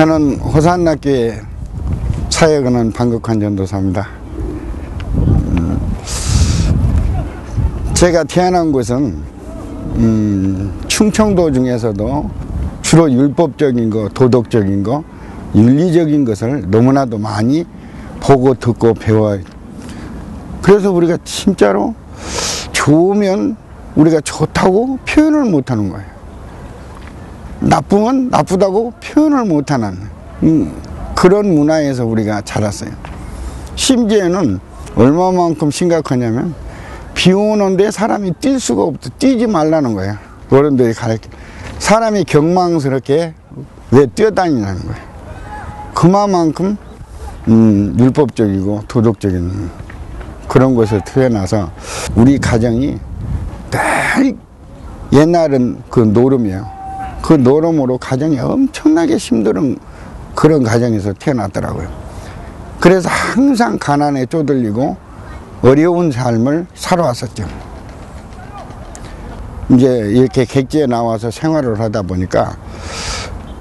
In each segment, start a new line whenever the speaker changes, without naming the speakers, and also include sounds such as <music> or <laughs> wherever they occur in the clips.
저는 호산학교에 사역하는 방극환 전도사입니다. 음, 제가 태어난 곳은 음, 충청도 중에서도 주로 율법적인 거, 도덕적인 거, 윤리적인 것을 너무나도 많이 보고 듣고 배워요. 그래서 우리가 진짜로 좋으면 우리가 좋다고 표현을 못하는 거예요. 나쁘면 나쁘다고 표현을 못하는 음, 그런 문화에서 우리가 자랐어요. 심지어는 얼마만큼 심각하냐면 비 오는데 사람이 뛸 수가 없어 뛰지 말라는 거야. 어른들이 가르쳐. 사람이 경망스럽게 왜 뛰어다니냐는 거야. 그만큼 음, 율법적이고 도덕적인 그런 것을 태어나서 우리 가정이 늘 옛날은 그 노름이에요. 그 노름으로 가정이 엄청나게 힘든 그런 가정에서 태어났더라고요. 그래서 항상 가난에 쪼들리고 어려운 삶을 살아왔었죠. 이제 이렇게 객지에 나와서 생활을 하다 보니까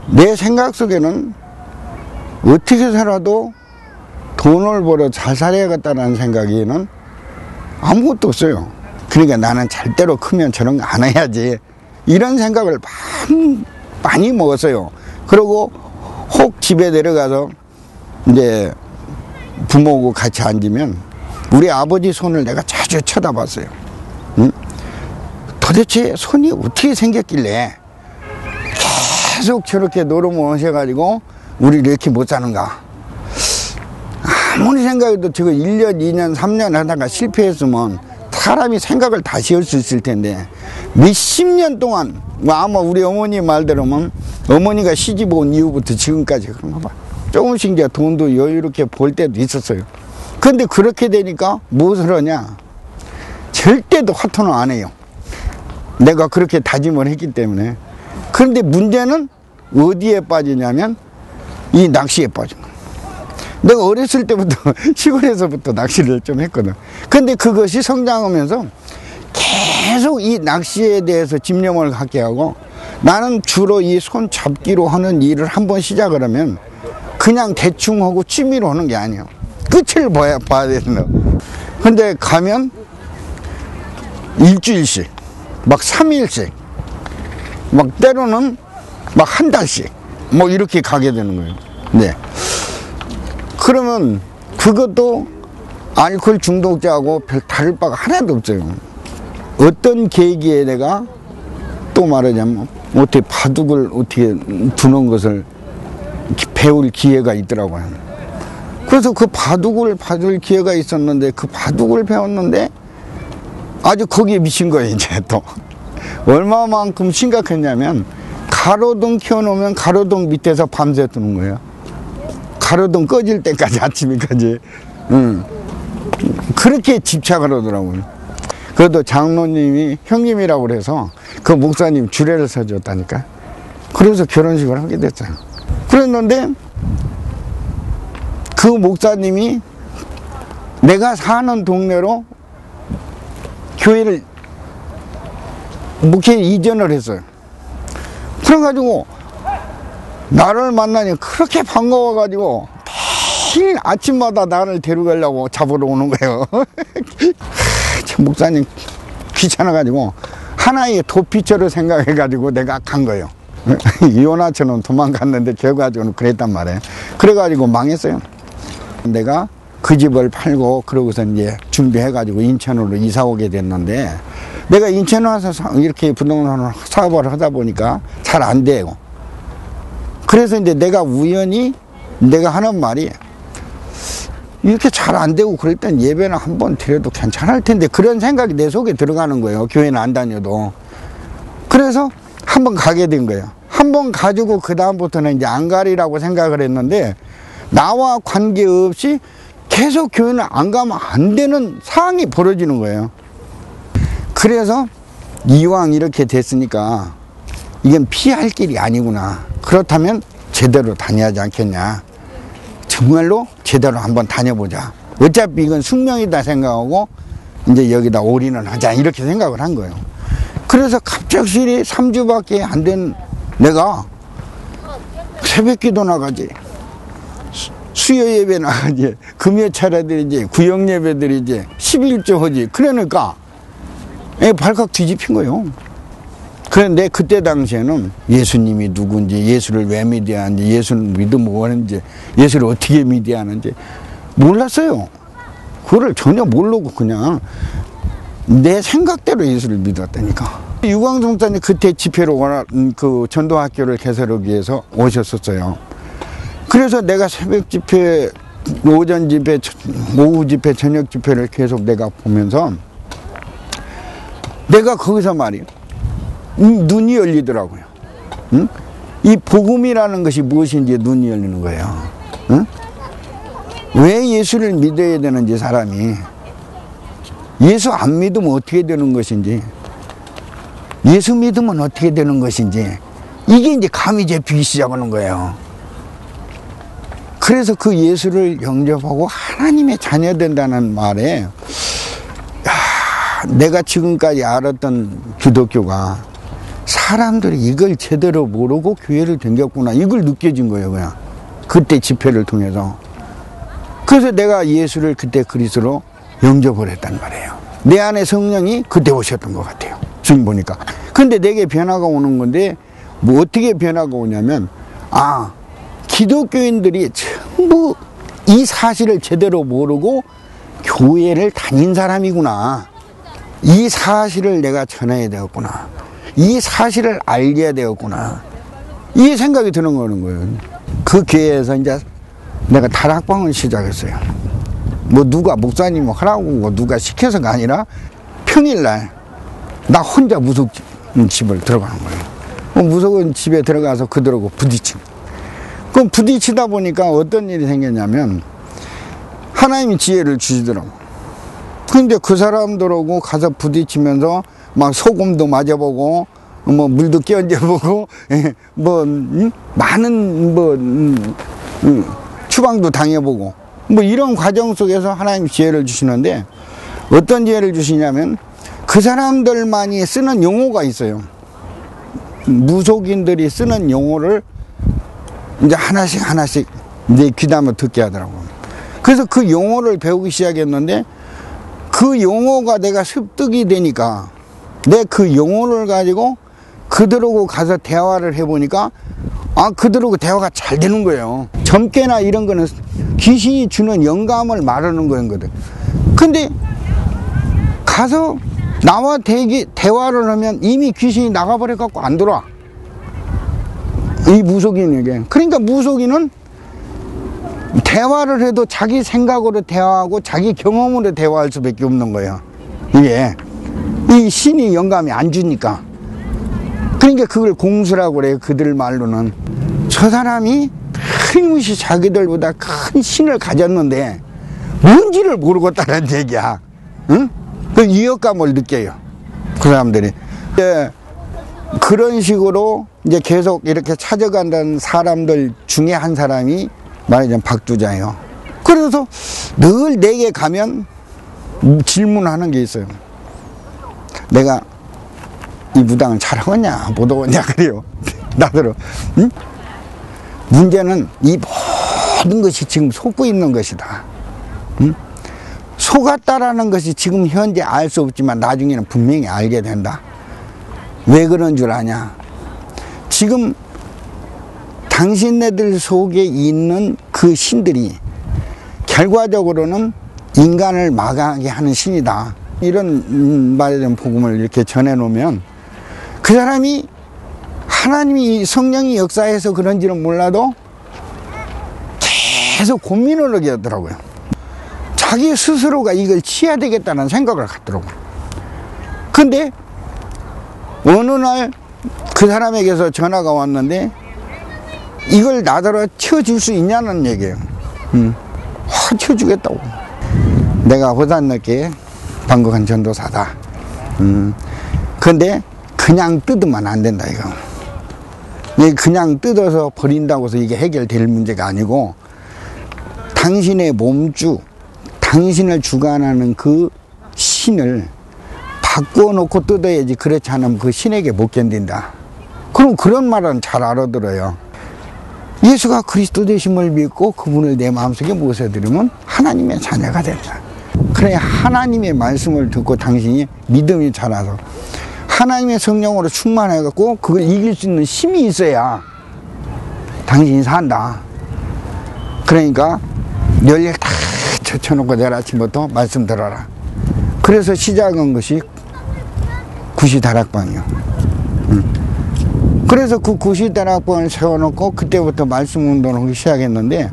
내 생각 속에는 어떻게 살아도 돈을 벌어 잘 살아야겠다는 생각에는 아무것도 없어요. 그러니까 나는 절대로 크면 저런 거 안 해야지. 이런 생각을 많이, 먹었어요. 그리고 혹 집에 내려가서 이제 부모하고 같이 앉으면 우리 아버지 손을 내가 자주 쳐다봤어요. 응? 도대체 손이 어떻게 생겼길래 계속 저렇게 노름을 하셔가지고 우리 이렇게 못 사는가. 아무리 생각해도 지금 1년, 2년, 3년 하다가 실패했으면 사람이 생각을 다시 할 수 있을 텐데 몇십 년 동안 뭐 아마 우리 어머니 말대로면 어머니가 시집 온 이후부터 지금까지 그런가 봐. 조금씩 이제 돈도 여유롭게 벌 때도 있었어요. 근데 그렇게 되니까 무엇을 하냐? 절대도 화투는 안 해요. 내가 그렇게 다짐을 했기 때문에. 그런데 문제는 어디에 빠지냐면 이 낚시에 빠진 거예요. 내가 어렸을 때부터 <laughs> 시골에서부터 낚시를 좀 했거든. 근데 그것이 성장하면서 계속 이 낚시에 대해서 집념을 갖게 하고 나는 주로 이 손 잡기로 하는 일을 한번 시작을 하면 그냥 대충 하고 취미로 하는 게 아니에요. 끝을 봐야, 봐야 거. 근데 가면 일주일씩, 막 3일씩, 막 때로는 막 한 달씩, 뭐 이렇게 가게 되는 거예요. 네. 그러면 그것도 알코올 중독자하고 별 다를 바가 하나도 없어요. 어떤 계기에 내가 또 말하자면 어떻게 바둑을 어떻게 두는 것을 배울 기회가 있더라고요. 그래서 그 바둑을 받을 기회가 있었는데 그 바둑을 배웠는데 아주 거기에 미친 거예요, 이제 또. 얼마만큼 심각했냐면 가로등 켜놓으면 가로등 밑에서 밤새 두는 거예요. 가로등 꺼질 때까지 <laughs> 아침이까지. 응. 그렇게 집착을 하더라고요. 그래도 장로님이 형님이라고 그래서 그 목사님 주례를 서줬다니까. 그래서 결혼식을 하게 됐어요. 그랬는데 그 목사님이 내가 사는 동네로 교회를 목회 이전을 했어요. 그래가지고 나를 만나니 그렇게 반가워가지고 매일 아침마다 나를 데려가려고 잡으러 오는 거예요. <laughs> 참 목사님 귀찮아가지고 하나의 도피처를 생각해가지고 내가 간 거예요. <laughs> 요나처럼 도망갔는데 결과적으로 그랬단 말이에요. 그래가지고 망했어요. 내가 그 집을 팔고 그러고서 이제 준비해가지고 인천으로 이사 오게 됐는데 내가 인천 와서 이렇게 부동산 사업을 하다 보니까 잘 안 돼요. 그래서 이제 내가 우연히 내가 하는 말이 이렇게 잘 안 되고 그럴 땐 예배는 한번 드려도 괜찮을 텐데 그런 생각이 내 속에 들어가는 거예요. 교회는 안 다녀도. 그래서 한번 가게 된 거예요. 한 번 가지고 그다음부터는 이제 안 가리라고 생각을 했는데 나와 관계없이 계속 교회는 안 가면 안 되는 상황이 벌어지는 거예요. 그래서 이왕 이렇게 됐으니까 이건 피할 길이 아니구나. 그렇다면 제대로 다녀야 하지 않겠냐. 정말로 제대로 한번 다녀보자. 어차피 이건 숙명이다 생각하고 이제 여기다 올인을 하자. 이렇게 생각을 한 거예요. 그래서 갑작스레 3주밖에 안 된 내가 새벽 기도 나가지. 수- 수요 예배 나가지. 금요 차례들이지. 구역 예배들이지. 11조 하지. 그러니까, 애 발칵 뒤집힌 거요. 그런데 그때 당시에는 예수님이 누군지, 예수를 왜 믿어야 하는지, 예수를 믿으면 뭐 하는지, 예수를 어떻게 믿어야 하는지 몰랐어요. 그거를 전혀 모르고 그냥 내 생각대로 예수를 믿었다니까. 유광종 목사님 그때 집회로 그 전도학교를 개설하기 위해서 오셨었어요. 그래서 내가 새벽 집회, 오전 집회, 저- 오후 집회, 저녁 집회를 계속 내가 보면서 내가 거기서 말이요. 음, 눈이 열리더라고요. 응? 이 복음이라는 것이 무엇인지 눈이 열리는 거예요. 응? 왜 예수를 믿어야 되는지 사람이 예수 안 믿으면 어떻게 되는 것인지 예수 믿으면 어떻게 되는 것인지 이게 이제 감이 잡히기 시작하는 거예요. 그래서 그 예수를 영접하고 하나님의 자녀 된다는 말에 야, 내가 지금까지 알았던 기독교가 사람들이 이걸 제대로 모르고 교회를 댕겼구나 이걸 느껴진 거예요 그냥 그때 집회를 통해서 그래서 내가 예수를 그때 그리스로 영접을 했단 말이에요. 내 안에 성령이 그때 오셨던 것 같아요. 지금 보니까. 근데 내게 변화가 오는 건데, 뭐 어떻게 변화가 오냐면, 아, 기독교인들이 전부 이 사실을 제대로 모르고 교회를 다닌 사람이구나. 이 사실을 내가 전해야 되었구나. 이 사실을 알게 되었구나. 이 생각이 드는 거는 거예요. 그 교회에서 이제 내가 다락방을 시작했어요. 뭐 누가 목사님 하라고 뭐 누가 시켜서가 아니라 평일날 나 혼자 무속 집을 들어가는 거예요. 그 무속은 집에 들어가서 그들하고 부딪힌. 그럼 부딪히다 보니까 어떤 일이 생겼냐면 하나님이 지혜를 주시더라고. 근데 그 사람들하고 가서 부딪히면서 막 소금도 맞아보고 뭐 물도 끼얹어보고 <laughs> 예, 뭐 음? 많은 뭐 음, 음, 추방도 당해보고 뭐 이런 과정 속에서 하나님 지혜를 주시는데 어떤 지혜를 주시냐면 그 사람들만이 쓰는 용어가 있어요. 무속인들이 쓰는 용어를 이제 하나씩 하나씩 내 귀담아 듣게 하더라고요. 그래서 그 용어를 배우기 시작했는데 그 용어가 내가 습득이 되니까 내그 용어를 가지고 그들하고 가서 대화를 해보니까 아 그들하고 대화가 잘 되는 거예요. 점괘나 이런 거는 귀신이 주는 영감을 말하는 거거든. 근데 가서 나와 대기, 대화를 하면 이미 귀신이 나가버려 갖고 안 들어와. 이 무속인에게. 그러니까 무속인은 대화를 해도 자기 생각으로 대화하고 자기 경험으로 대화할 수밖에 없는 거예요. 이게 이 신이 영감이 안 주니까. 그러니까 그걸 공수라고 그래요. 그들 말로는 저 사람이 틀림없이 자기들보다 큰 신을 가졌는데 뭔지를 모르겠다는 얘기야. 응? 그 위협감을 느껴요. 그 사람들이. 이제 그런 식으로 이제 계속 이렇게 찾아간다는 사람들 중에 한 사람이 말하자면 박두자예요. 그래서 늘 내게 가면 질문하는 게 있어요. 내가 이 무당을 잘하겠냐, 못하겠냐, <laughs> 그래요. 나더러. 응? 문제는 이 모든 것이 지금 속고 있는 것이다. 응? 속았다라는 것이 지금 현재 알 수 없지만 나중에는 분명히 알게 된다. 왜 그런 줄 아냐? 지금 당신네들 속에 있는 그 신들이 결과적으로는 인간을 막하게 하는 신이다. 이런 음, 말에 대한 복음을 이렇게 전해놓으면 그 사람이 하나님이 성령이 역사해서 그런지는 몰라도 계속 고민을 하게 하더라고요. 자기 스스로가 이걸 치야 되겠다는 생각을 갖더라고요. 근데 어느 날 그 사람에게서 전화가 왔는데 이걸 나더러 치워줄 수 있냐는 얘기예요. 음. 확 치워주겠다고. 내가 호산넣게 방극한 전도사다. 음. 근데 그냥 뜯으면 안 된다, 이거. 이 그냥 뜯어서 버린다고 해서 이게 해결될 문제가 아니고 당신의 몸주, 당신을 주관하는 그 신을 바꿔놓고 뜯어야지 그렇지 않으면 그 신에게 못 견딘다. 그럼 그런 말은 잘 알아들어요. 예수가 그리스도 되심을 믿고 그분을 내 마음속에 모셔드리면 하나님의 자녀가 된다. 그래 하나님의 말씀을 듣고 당신이 믿음이 자라서 하나님의 성령으로 충만해갖고 그걸 이길 수 있는 힘이 있어야 당신이 산다. 그러니까 열일 다 젖혀놓고 내일 아침부터 말씀 들어라. 그래서 시작한 것이 구시 다락방이요. 응. 그래서 그 구시 다락방을 세워놓고 그때부터 말씀 운동을 시작했는데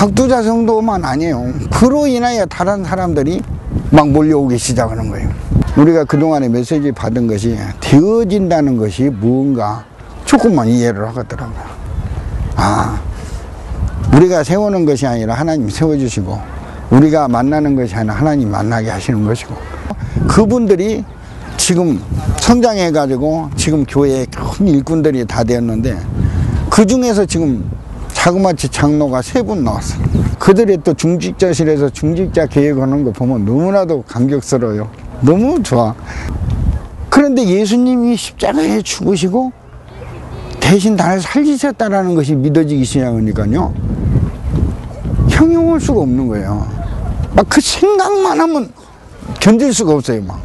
박두자 성도만 아니에요. 그로 인하여 다른 사람들이 막 몰려오기 시작하는 거예요. 우리가 그동안에 메시지 받은 것이 되어진다는 것이 무언가 조금만 이해를 하겠더라고요. 아, 우리가 세우는 것이 아니라 하나님 세워주시고, 우리가 만나는 것이 아니라 하나님 만나게 하시는 것이고, 그분들이 지금 성장해가지고 지금 교회에 큰 일꾼들이 다 되었는데, 그 중에서 지금 자그마치 장로가 세 분 나왔어. 그들이 또 중직자실에서 중직자 계획하는 거 보면 너무나도 감격스러워요. 너무 좋아. 그런데 예수님이 십자가에 죽으시고 대신 나를 살리셨다라는 것이 믿어지기 시작하니까요. 형용할 수가 없는 거예요. 막 그 생각만 하면 견딜 수가 없어요. 막.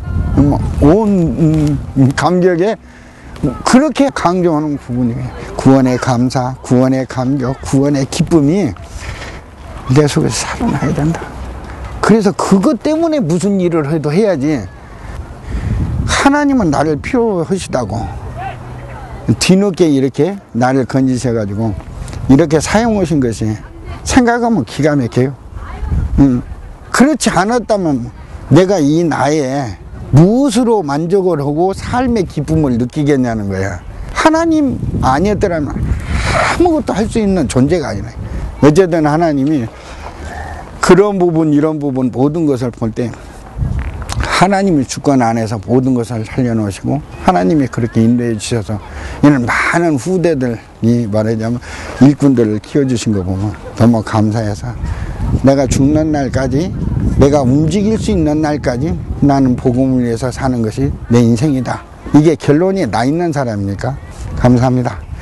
온 음, 감격에 그렇게 강조하는 부분이에요. 구원의 감사, 구원의 감격, 구원의 기쁨이 내 속에서 살아나야 된다. 그래서 그것 때문에 무슨 일을 해도 해야지. 하나님은 나를 필요하시다고. 뒤늦게 이렇게 나를 건지셔가지고 이렇게 사용하신 것이 생각하면 기가 막혀요. 음, 그렇지 않았다면 내가 이 나에 무엇으로 만족을 하고 삶의 기쁨을 느끼겠냐는 거야. 하나님 아니었더라면 아무것도 할 수 있는 존재가 아니라. 어쨌든 하나님이 그런 부분, 이런 부분, 모든 것을 볼 때 하나님의 주권 안에서 모든 것을 살려놓으시고 하나님이 그렇게 인도해 주셔서 이런 많은 후대들이 말하자면 일꾼들을 키워주신 거 보면 너무 감사해서 내가 죽는 날까지 내가 움직일 수 있는 날까지 나는 복음을 위해서 사는 것이 내 인생이다. 이게 결론이 나 있는 사람이니까 감사합니다.